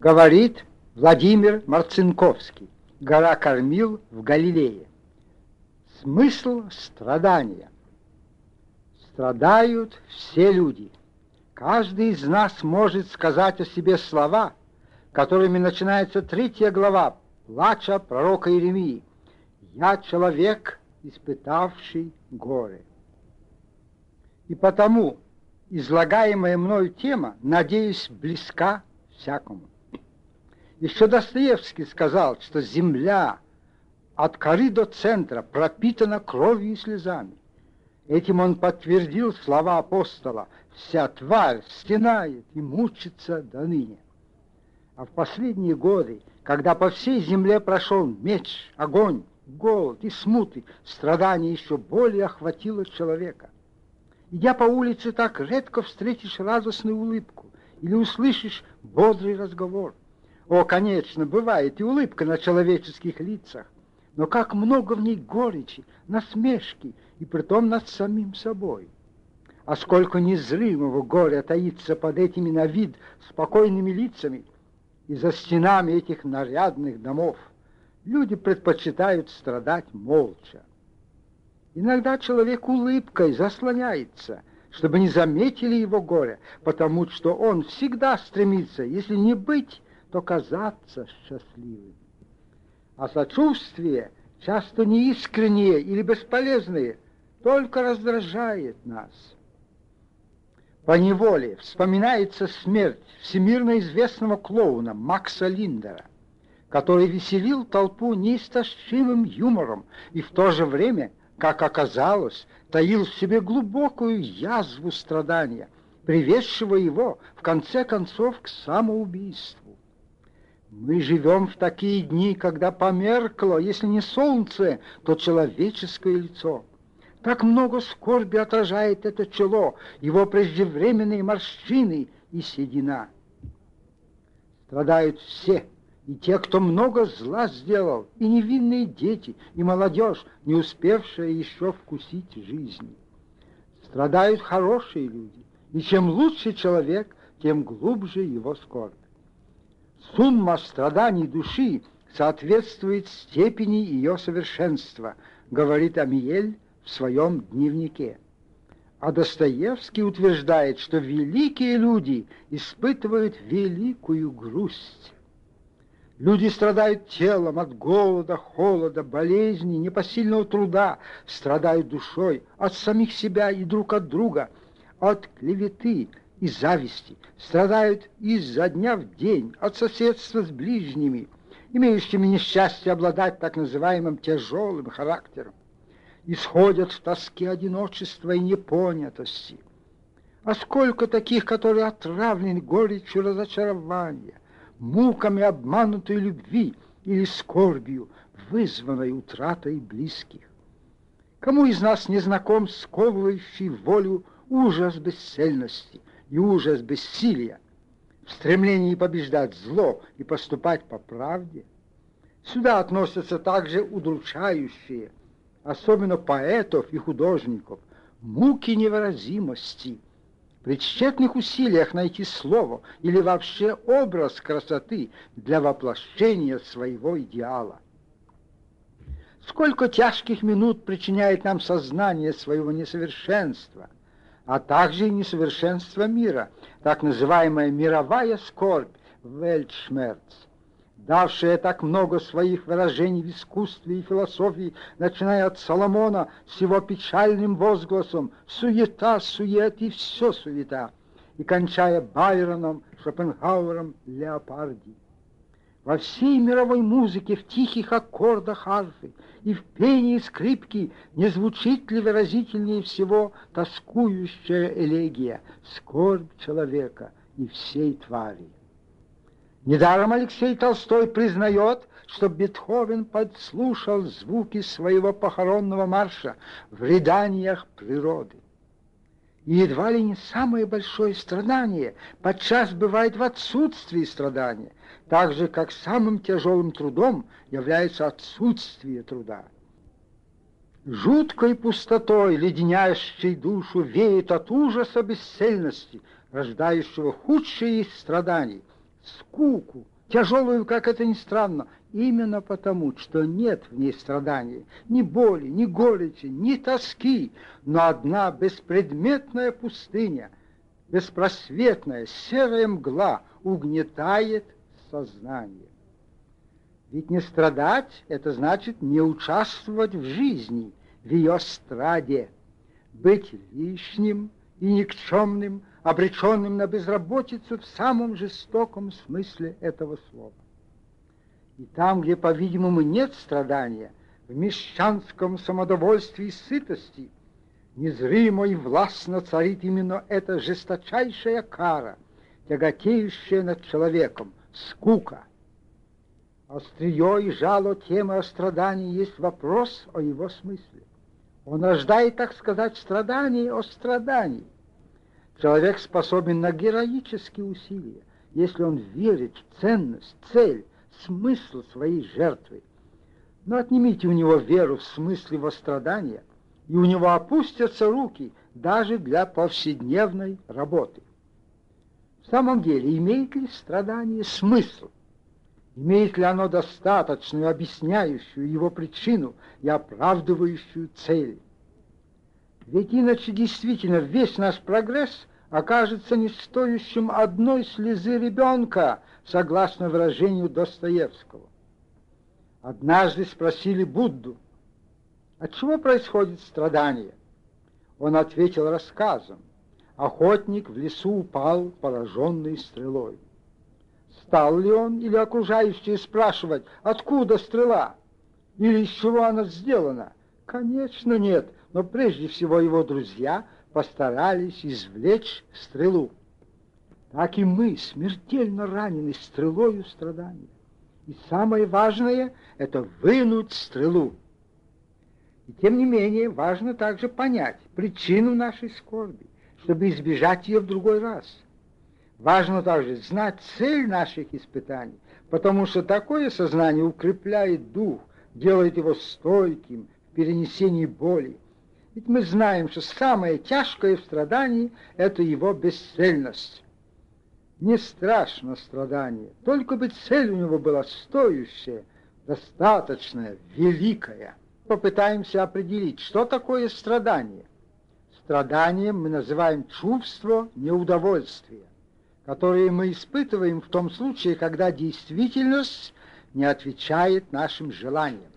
Говорит Владимир Марцинковский, «Гора кормил в Галилее». Смысл страдания. Страдают все люди. Каждый из нас может сказать о себе слова, которыми начинается третья глава плача пророка Иеремии. «Я человек, испытавший горы». И потому излагаемая мною тема, надеюсь, близка всякому. Еще Достоевский сказал, что земля от коры до центра пропитана кровью и слезами. Этим он подтвердил слова апостола «Вся тварь стенает и мучится до ныне». А в последние годы, когда по всей земле прошел меч, огонь, голод и смуты, страдание еще более охватило человека. Идя по улице, так редко встретишь радостную улыбку или услышишь бодрый разговор. О, конечно, бывает и улыбка на человеческих лицах, но как много в ней горечи, насмешки, и притом над самим собой. А сколько незримого горя таится под этими на вид спокойными лицами и за стенами этих нарядных домов. Люди предпочитают страдать молча. Иногда человек улыбкой заслоняется, чтобы не заметили его горе, потому что он всегда стремится, если не быть, то казаться счастливым а сочувствие, часто неискреннее или бесполезное, только раздражает нас. По неволе вспоминается смерть всемирно известного клоуна Макса Линдера, который веселил толпу неистощимым юмором и в то же время, как оказалось, таил в себе глубокую язву страдания, приведшего его, в конце концов, к самоубийству. Мы живем в такие дни, когда померкло, если не солнце, то человеческое лицо. Так много скорби отражает это чело, его преждевременные морщины и седина. Страдают все, и те, кто много зла сделал, и невинные дети, и молодежь, не успевшая еще вкусить жизни. Страдают хорошие люди, и чем лучше человек, тем глубже его скорбь. Сумма страданий души соответствует степени ее совершенства, говорит Амиель в своем дневнике. А Достоевский утверждает, что великие люди испытывают великую грусть. Люди страдают телом от голода, холода, болезни, непосильного труда, страдают душой от самих себя и друг от друга, от клеветы, и зависти, страдают изо дня в день от соседства с ближними, имеющими несчастье обладать так называемым тяжелым характером, исходят в тоске одиночества и непонятости. А сколько таких, которые отравлены горечью разочарования, муками обманутой любви или скорбью, вызванной утратой близких. Кому из нас не знаком сковывающий волю ужас бесцельности, и ужас бессилия, в стремлении побеждать зло и поступать по правде. Сюда относятся также удручающие, особенно поэтов и художников, муки невыразимости, при тщетных усилиях найти слово или вообще образ красоты для воплощения своего идеала. Сколько тяжких минут причиняет нам сознание своего несовершенства – а также и несовершенство мира, так называемая мировая скорбь, Вельтшмерц, давшая так много своих выражений в искусстве и философии, начиная от Соломона с его печальным возгласом «суета, сует и все суета», и кончая Байроном, Шопенгауэром, Леопарди во всей мировой музыке, в тихих аккордах арфы и в пении скрипки не звучит ли выразительнее всего тоскующая элегия, скорбь человека и всей твари. Недаром Алексей Толстой признает, что Бетховен подслушал звуки своего похоронного марша в рыданиях природы. И едва ли не самое большое страдание подчас бывает в отсутствии страдания, так же, как самым тяжелым трудом является отсутствие труда. Жуткой пустотой, леденящей душу, веет от ужаса бесцельности, рождающего худшие из страданий, скуку, тяжелую, как это ни странно, именно потому, что нет в ней страданий, ни боли, ни горечи, ни тоски, но одна беспредметная пустыня, беспросветная серая мгла угнетает сознание. Ведь не страдать – это значит не участвовать в жизни, в ее страде, быть лишним и никчемным, обреченным на безработицу в самом жестоком смысле этого слова. И там, где, по-видимому, нет страдания, в мещанском самодовольстве и сытости, незримо и властно царит именно эта жесточайшая кара, тяготеющая над человеком, скука. Острие и жало темы о страдании есть вопрос о его смысле. Он рождает, так сказать, страдание о страдании. Человек способен на героические усилия, если он верит в ценность, цель, смысл своей жертвы. Но отнимите у него веру в смысле страдания, и у него опустятся руки даже для повседневной работы. В самом деле, имеет ли страдание смысл? Имеет ли оно достаточную, объясняющую его причину и оправдывающую цель? Ведь иначе действительно весь наш прогресс окажется не стоящим одной слезы ребенка, согласно выражению Достоевского. Однажды спросили Будду, от чего происходит страдание? Он ответил рассказом. Охотник в лесу упал, пораженный стрелой. Стал ли он или окружающие спрашивать, откуда стрела? Или из чего она сделана? Конечно, нет, но прежде всего его друзья постарались извлечь стрелу. Так и мы смертельно ранены стрелою страдания. И самое важное — это вынуть стрелу. И тем не менее важно также понять причину нашей скорби, чтобы избежать ее в другой раз. Важно также знать цель наших испытаний, потому что такое сознание укрепляет дух, делает его стойким в перенесении боли. Ведь мы знаем, что самое тяжкое в страдании – это его бесцельность. Не страшно страдание, только бы цель у него была стоящая, достаточная, великая. Попытаемся определить, что такое страдание. Страданием мы называем чувство неудовольствия, которое мы испытываем в том случае, когда действительность не отвечает нашим желаниям.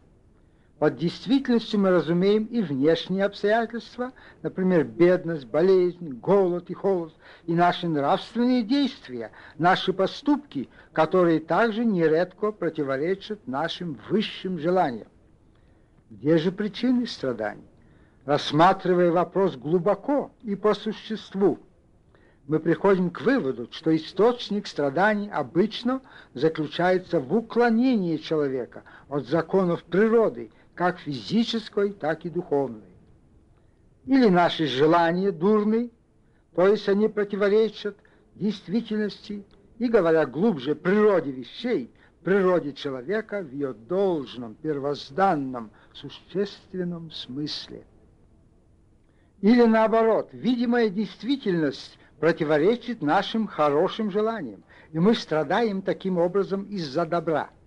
Под действительностью мы разумеем и внешние обстоятельства, например, бедность, болезнь, голод и холод, и наши нравственные действия, наши поступки, которые также нередко противоречат нашим высшим желаниям. Где же причины страданий? Рассматривая вопрос глубоко и по существу, мы приходим к выводу, что источник страданий обычно заключается в уклонении человека от законов природы – как физической, так и духовной. Или наши желания дурны, то есть они противоречат действительности и, говоря глубже, природе вещей, природе человека в ее должном, первозданном, существенном смысле. Или наоборот, видимая действительность противоречит нашим хорошим желаниям, и мы страдаем таким образом из-за добра –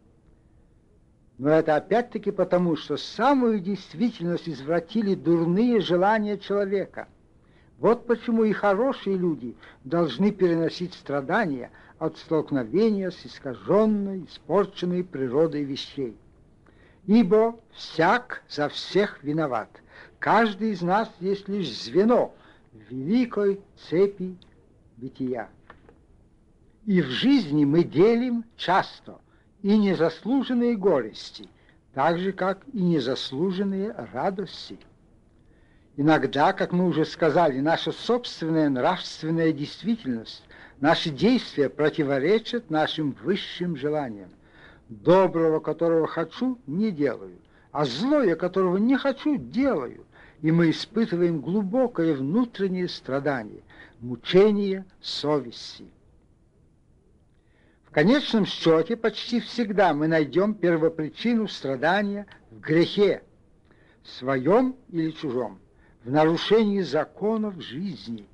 но это опять-таки потому, что самую действительность извратили дурные желания человека. Вот почему и хорошие люди должны переносить страдания от столкновения с искаженной, испорченной природой вещей. Ибо всяк за всех виноват. Каждый из нас есть лишь звено великой цепи бытия. И в жизни мы делим часто и незаслуженные горести, так же, как и незаслуженные радости. Иногда, как мы уже сказали, наша собственная нравственная действительность, наши действия противоречат нашим высшим желаниям. Доброго, которого хочу, не делаю, а злое, которого не хочу, делаю. И мы испытываем глубокое внутреннее страдание, мучение совести конечном счете почти всегда мы найдем первопричину страдания в грехе, своем или чужом, в нарушении законов жизни,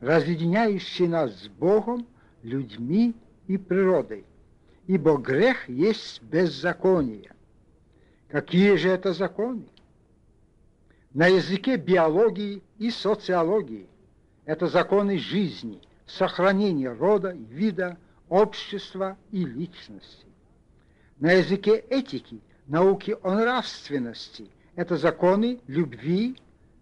разъединяющей нас с Богом, людьми и природой, ибо грех есть беззаконие. Какие же это законы? На языке биологии и социологии это законы жизни, сохранения рода, вида, общества и личности. На языке этики, науки о нравственности это законы любви,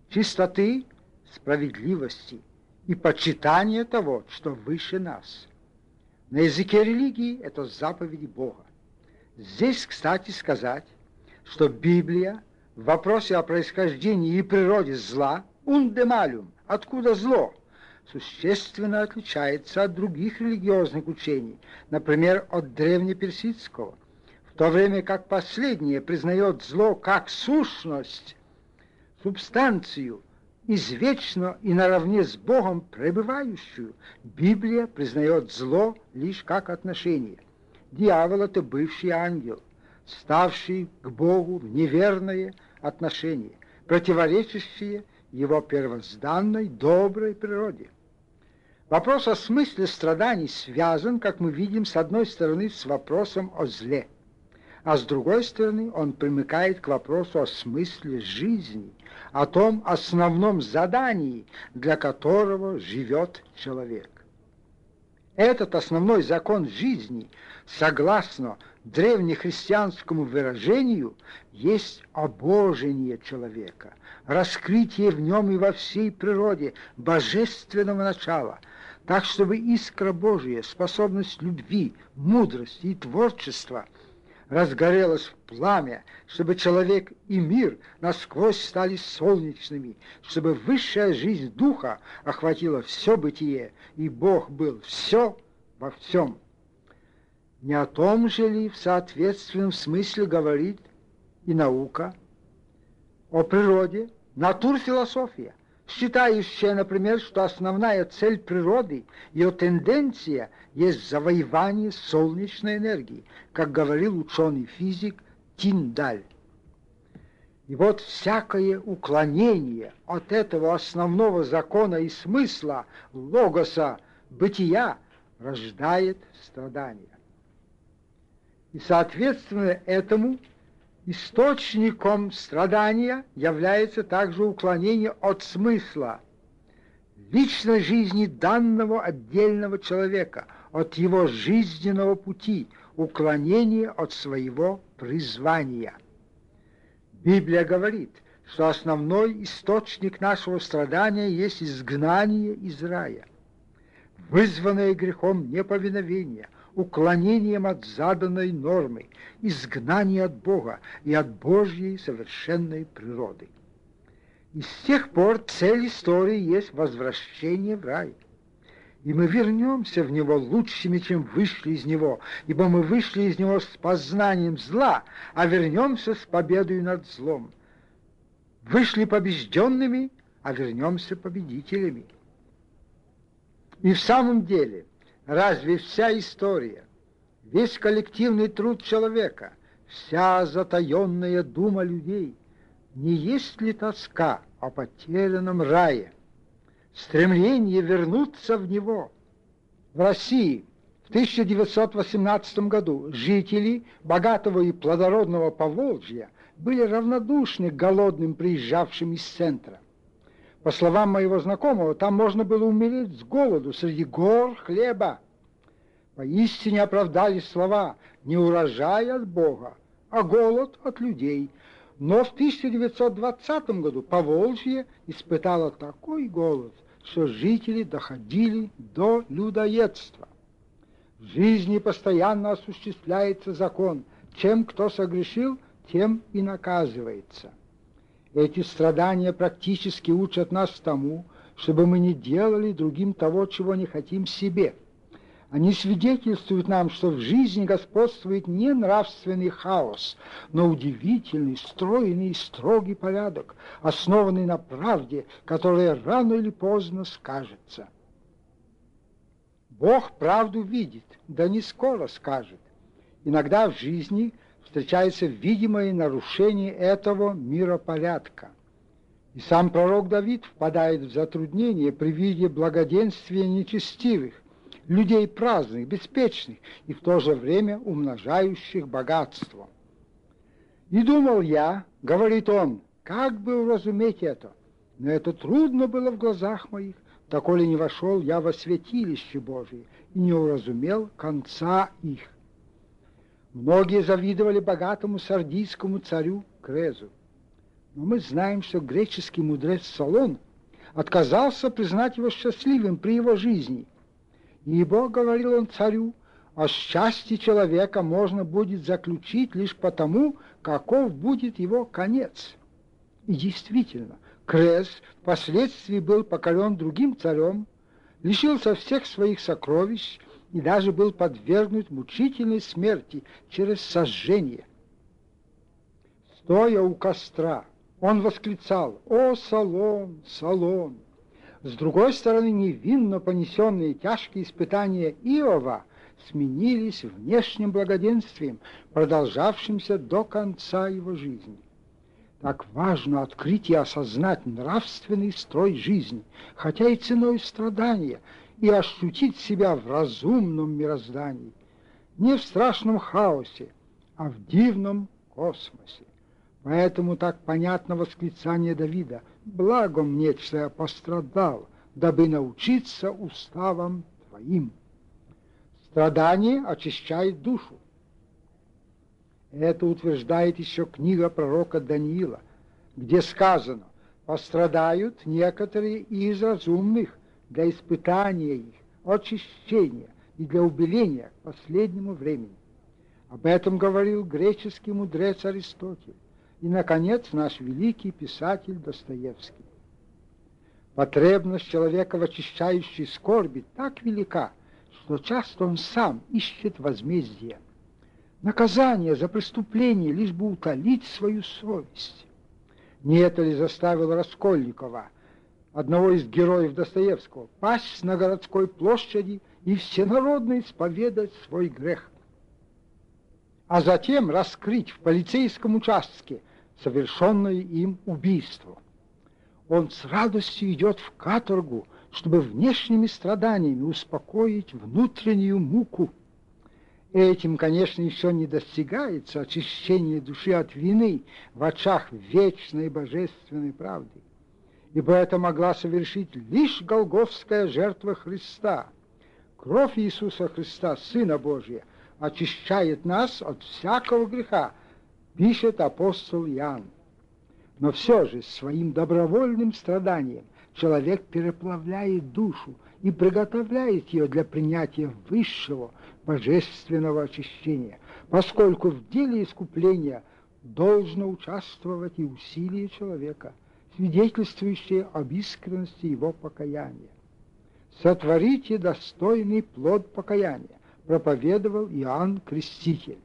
чистоты, справедливости и почитания того, что выше нас. На языке религии это заповеди Бога. Здесь, кстати, сказать, что Библия в о происхождении и природе зла «ундемалюм» – «откуда зло?» существенно отличается от других религиозных учений, например, от древнеперсидского, в то время как последнее признает зло как сущность, субстанцию, извечно и наравне с Богом пребывающую, Библия признает зло лишь как отношение. Дьявол – это бывший ангел – ставший к Богу в неверное отношение, противоречащие его первозданной доброй природе. Вопрос о смысле страданий связан, как мы видим, с одной стороны с вопросом о зле, а с другой стороны он примыкает к вопросу о смысле жизни, о том основном задании, для которого живет человек. Этот основной закон жизни, согласно древнехристианскому выражению есть обожение человека, раскрытие в нем и во всей природе божественного начала, так чтобы искра Божия, способность любви, мудрости и творчества разгорелась в пламя, чтобы человек и мир насквозь стали солнечными, чтобы высшая жизнь Духа охватила все бытие, и Бог был все во всем. Не о том же ли в соответственном смысле говорит и наука о природе, натурфилософия, считающая, например, что основная цель природы, ее тенденция есть завоевание солнечной энергии, как говорил ученый физик Тиндаль. И вот всякое уклонение от этого основного закона и смысла логоса бытия рождает страдания. И, соответственно, этому источником страдания является также уклонение от смысла личной жизни данного отдельного человека, от его жизненного пути, уклонение от своего призвания. Библия говорит, что основной источник нашего страдания есть изгнание из рая, вызванное грехом неповиновения, уклонением от заданной нормы, изгнание от Бога и от Божьей совершенной природы. И с тех пор цель истории есть возвращение в рай. И мы вернемся в него лучшими, чем вышли из него, ибо мы вышли из него с познанием зла, а вернемся с победой над злом. Вышли побежденными, а вернемся победителями. И в самом деле – Разве вся история, весь коллективный труд человека, вся затаенная дума людей, не есть ли тоска о потерянном рае, стремление вернуться в него? В России в 1918 году жители богатого и плодородного Поволжья были равнодушны к голодным приезжавшим из центра. По словам моего знакомого, там можно было умереть с голоду среди гор хлеба. Поистине оправдались слова «не урожай от Бога, а голод от людей». Но в 1920 году Поволжье испытало такой голод, что жители доходили до людоедства. В жизни постоянно осуществляется закон. Чем кто согрешил, тем и наказывается. Эти страдания практически учат нас тому, чтобы мы не делали другим того, чего не хотим себе. Они свидетельствуют нам, что в жизни господствует не нравственный хаос, но удивительный, стройный и строгий порядок, основанный на правде, которая рано или поздно скажется. Бог правду видит, да не скоро скажет. Иногда в жизни встречается видимое нарушение этого миропорядка. И сам пророк Давид впадает в затруднение при виде благоденствия нечестивых, людей праздных, беспечных и в то же время умножающих богатство. И думал я, говорит он, как бы уразуметь это, но это трудно было в глазах моих, доколе не вошел я во святилище Божие и не уразумел конца их. Многие завидовали богатому сардийскому царю Крезу. Но мы знаем, что греческий мудрец Солон отказался признать его счастливым при его жизни. Ибо, говорил он царю, о счастье человека можно будет заключить лишь потому, каков будет его конец. И действительно, Крес впоследствии был покорен другим царем, лишился всех своих сокровищ и даже был подвергнут мучительной смерти через сожжение. Стоя у костра, он восклицал «О, Салон, Салон!». С другой стороны, невинно понесенные тяжкие испытания Иова сменились внешним благоденствием, продолжавшимся до конца его жизни. Так важно открыть и осознать нравственный строй жизни, хотя и ценой страдания, и ощутить себя в разумном мироздании, не в страшном хаосе, а в дивном космосе. Поэтому так понятно восклицание Давида «Благо мне, что я пострадал, дабы научиться уставам твоим». Страдание очищает душу. Это утверждает еще книга пророка Даниила, где сказано «Пострадают некоторые из разумных для испытания их, очищения и для убеления к последнему времени». Об этом говорил греческий мудрец Аристотель. И, наконец, наш великий писатель Достоевский. Потребность человека в очищающей скорби так велика, что часто он сам ищет возмездия. Наказание за преступление, лишь бы утолить свою совесть. Не это ли заставило Раскольникова, одного из героев Достоевского, пасть на городской площади и всенародно исповедать свой грех? А затем раскрыть в полицейском участке – совершенное им убийство. Он с радостью идет в каторгу, чтобы внешними страданиями успокоить внутреннюю муку. Этим, конечно, еще не достигается очищение души от вины в очах вечной божественной правды, ибо это могла совершить лишь голговская жертва Христа. Кровь Иисуса Христа, Сына Божия, очищает нас от всякого греха, пишет апостол Иоанн. Но все же своим добровольным страданием человек переплавляет душу и приготовляет ее для принятия высшего божественного очищения, поскольку в деле искупления должно участвовать и усилие человека, свидетельствующее об искренности его покаяния. «Сотворите достойный плод покаяния», проповедовал Иоанн Креститель.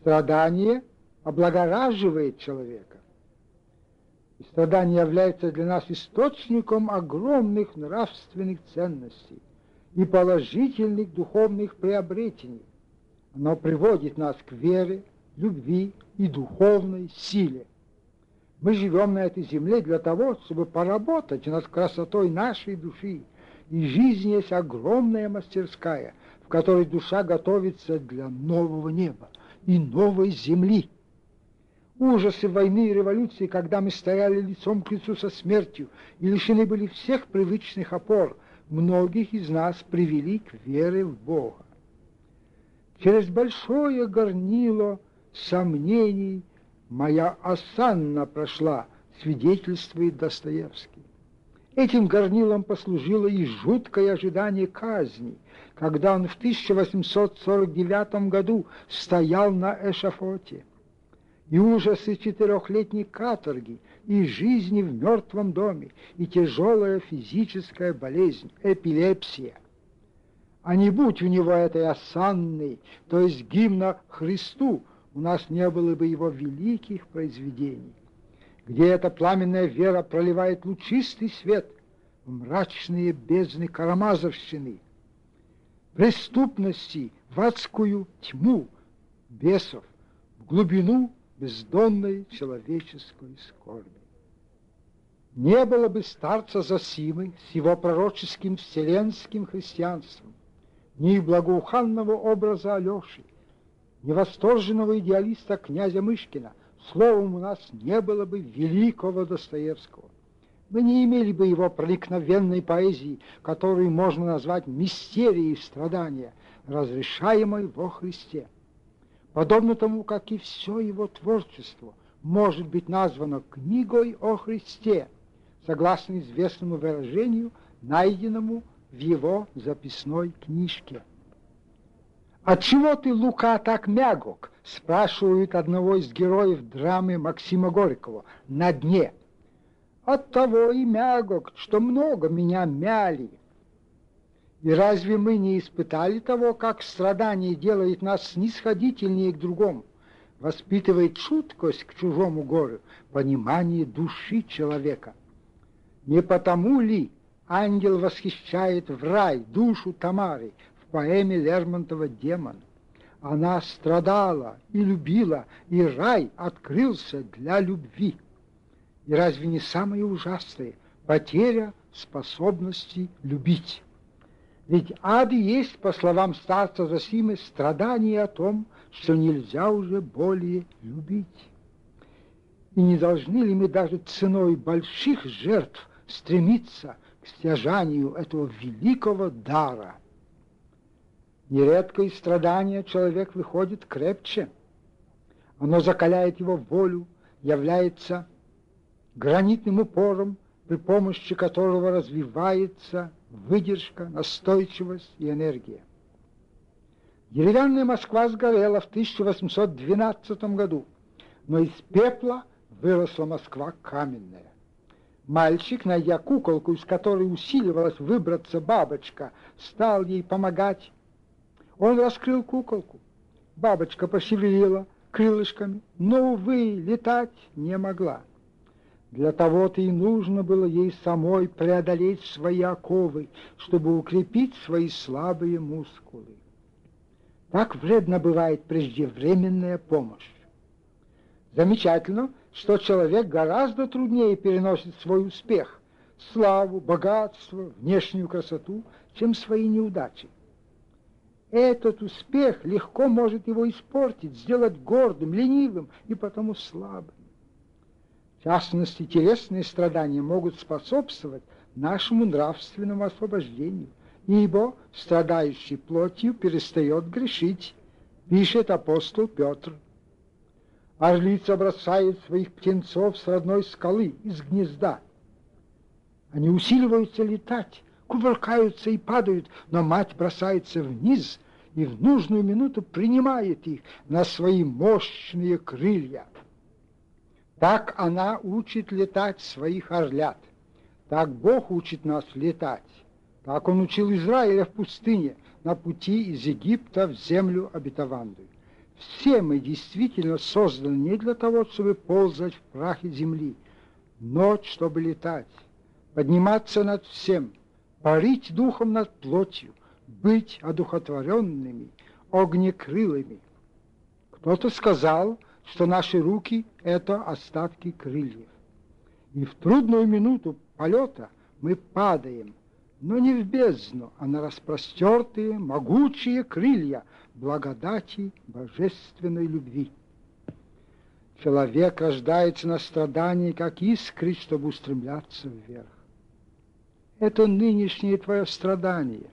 Страдание – облагораживает человека. И страдание является для нас источником огромных нравственных ценностей и положительных духовных приобретений. Оно приводит нас к вере, любви и духовной силе. Мы живем на этой земле для того, чтобы поработать над красотой нашей души. И жизнь есть огромная мастерская, в которой душа готовится для нового неба и новой земли ужасы войны и революции, когда мы стояли лицом к лицу со смертью и лишены были всех привычных опор, многих из нас привели к вере в Бога. Через большое горнило сомнений моя осанна прошла, свидетельствует Достоевский. Этим горнилом послужило и жуткое ожидание казни, когда он в 1849 году стоял на эшафоте и ужасы четырехлетней каторги, и жизни в мертвом доме, и тяжелая физическая болезнь, эпилепсия. А не будь у него этой осанной, то есть гимна Христу, у нас не было бы его великих произведений, где эта пламенная вера проливает лучистый свет в мрачные бездны карамазовщины, преступности, в адскую тьму бесов, в глубину бездонной человеческой скорби. Не было бы старца Зосимы с его пророческим вселенским христианством, ни благоуханного образа Алеши, ни восторженного идеалиста князя Мышкина. Словом, у нас не было бы великого Достоевского. Мы не имели бы его проникновенной поэзии, которую можно назвать мистерией страдания, разрешаемой во Христе. Подобно тому, как и все его творчество может быть названо книгой о Христе, согласно известному выражению, найденному в его записной книжке. «Отчего ты, Лука, так мягок?» – спрашивают одного из героев драмы Максима Горького «На дне». «От того и мягок, что много меня мяли». И разве мы не испытали того, как страдание делает нас снисходительнее к другому, воспитывает чуткость к чужому горю, понимание души человека? Не потому ли ангел восхищает в рай душу Тамары поэме Лермонтова «Демон»? Она страдала и любила, и рай открылся для любви. И разве не самое ужасное – потеря способности любить? Ведь ад есть, по словам старца Зосимы, страдание о том, что нельзя уже более любить. И не должны ли мы даже ценой больших жертв стремиться к стяжанию этого великого дара? Нередко из страдания человек выходит крепче. Оно закаляет его волю, является гранитным упором, при помощи которого развивается выдержка, настойчивость и энергия. Деревянная Москва сгорела в 1812 году, но из пепла выросла Москва каменная. Мальчик, найдя куколку, из которой усиливалась выбраться бабочка, стал ей помогать. Он раскрыл куколку. Бабочка пошевелила крылышками, но, увы, летать не могла. Для того-то и нужно было ей самой преодолеть свои оковы, чтобы укрепить свои слабые мускулы. Так вредно бывает преждевременная помощь. Замечательно, что человек гораздо труднее переносит свой успех, славу, богатство, внешнюю красоту, чем свои неудачи. Этот успех легко может его испортить, сделать гордым, ленивым и потому слабым. В частности, телесные страдания могут способствовать нашему нравственному освобождению, ибо страдающий плотью перестает грешить, пишет апостол Петр. Орлица бросает своих птенцов с родной скалы, из гнезда. Они усиливаются летать, кувыркаются и падают, но мать бросается вниз и в нужную минуту принимает их на свои мощные крылья. Так она учит летать своих орлят. Так Бог учит нас летать. Так Он учил Израиля в пустыне на пути из Египта в землю обетованную. Все мы действительно созданы не для того, чтобы ползать в прахе земли, но чтобы летать, подниматься над всем, парить духом над плотью, быть одухотворенными, огнекрылыми. Кто-то сказал, что наши руки — это остатки крыльев. И в трудную минуту полета мы падаем, но не в бездну, а на распростертые могучие крылья благодати божественной любви. Человек рождается на страдании, как искры, чтобы устремляться вверх. Это нынешнее твое страдание,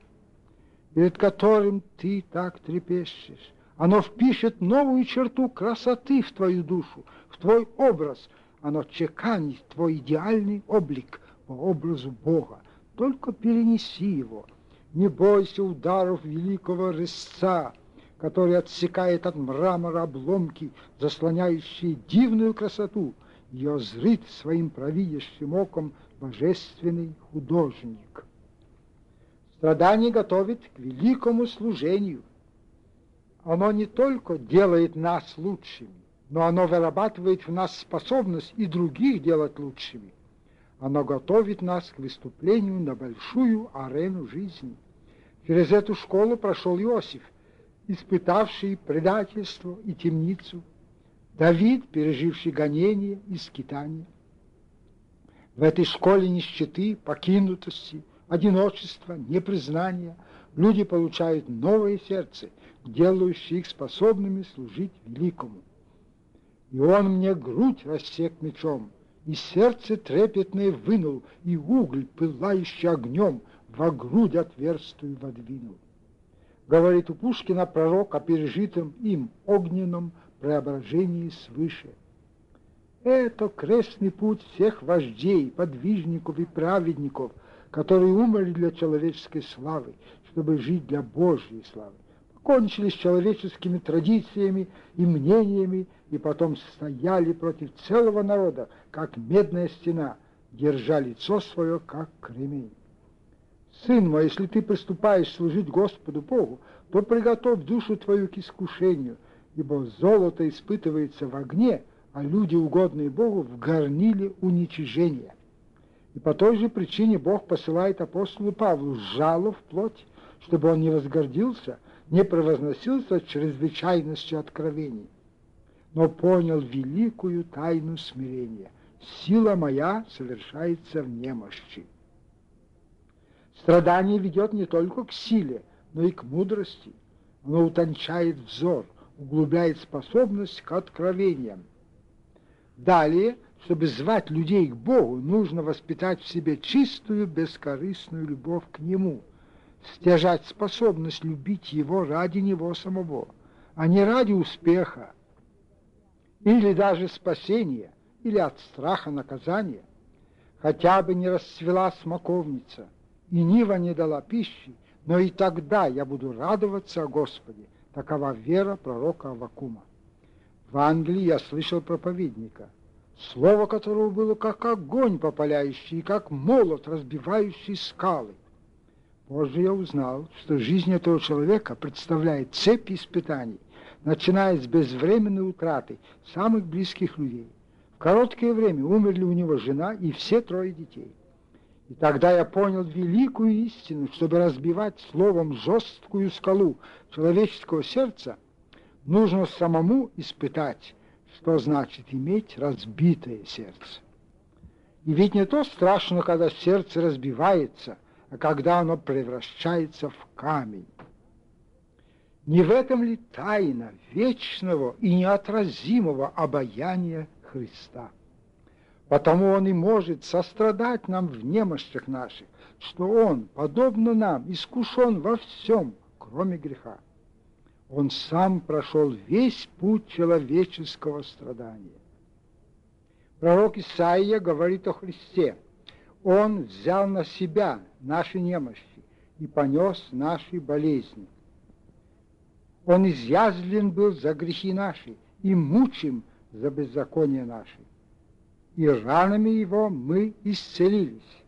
перед которым ты так трепещешь, оно впишет новую черту красоты в твою душу, в твой образ. Оно чеканит твой идеальный облик по образу Бога. Только перенеси его. Не бойся ударов великого резца, который отсекает от мрамора обломки, заслоняющие дивную красоту. Ее зрит своим провидящим оком божественный художник. Страдание готовит к великому служению. Оно не только делает нас лучшими, но оно вырабатывает в нас способность и других делать лучшими. Оно готовит нас к выступлению на большую арену жизни. Через эту школу прошел Иосиф, испытавший предательство и темницу, Давид, переживший гонение и скитание. В этой школе нищеты, покинутости, одиночества, непризнания люди получают новое сердце, делающее их способными служить великому. И он мне грудь рассек мечом, и сердце трепетное вынул, и уголь, пылающий огнем, во грудь отверстую водвинул. Говорит у Пушкина пророк о пережитом им огненном преображении свыше. Это крестный путь всех вождей, подвижников и праведников, которые умерли для человеческой славы, чтобы жить для Божьей славы. Кончили с человеческими традициями и мнениями, и потом стояли против целого народа, как медная стена, держа лицо свое, как кремень. Сын мой, если ты приступаешь служить Господу Богу, то приготовь душу твою к искушению, ибо золото испытывается в огне, а люди, угодные Богу, в горниле уничижения. И по той же причине Бог посылает апостолу Павлу жалу в плоть, чтобы он не возгордился, не превозносился чрезвычайностью откровений, но понял великую тайну смирения. Сила моя совершается в немощи. Страдание ведет не только к силе, но и к мудрости. Оно утончает взор, углубляет способность к откровениям. Далее, чтобы звать людей к Богу, нужно воспитать в себе чистую, бескорыстную любовь к Нему, стяжать способность любить Его ради Него самого, а не ради успеха, или даже спасения, или от страха наказания. Хотя бы не расцвела смоковница, и нива не дала пищи, но и тогда я буду радоваться о Господе. Такова вера пророка Авакума. В Англии я слышал проповедника, слово которого было как огонь попаляющий и как молот, разбивающий скалы. Позже я узнал, что жизнь этого человека представляет цепь испытаний, начиная с безвременной утраты самых близких людей. В короткое время умерли у него жена и все трое детей. И тогда я понял великую истину, чтобы разбивать словом жесткую скалу человеческого сердца, нужно самому испытать, что значит иметь разбитое сердце. И ведь не то страшно, когда сердце разбивается, а когда оно превращается в камень. Не в этом ли тайна вечного и неотразимого обаяния Христа? Потому Он и может сострадать нам в немощах наших, что Он, подобно нам, искушен во всем, кроме греха. Он сам прошел весь путь человеческого страдания. Пророк Исаия говорит о Христе. Он взял на себя наши немощи и понес наши болезни. Он изъязлен был за грехи наши и мучим за беззаконие наши и ранами его мы исцелились.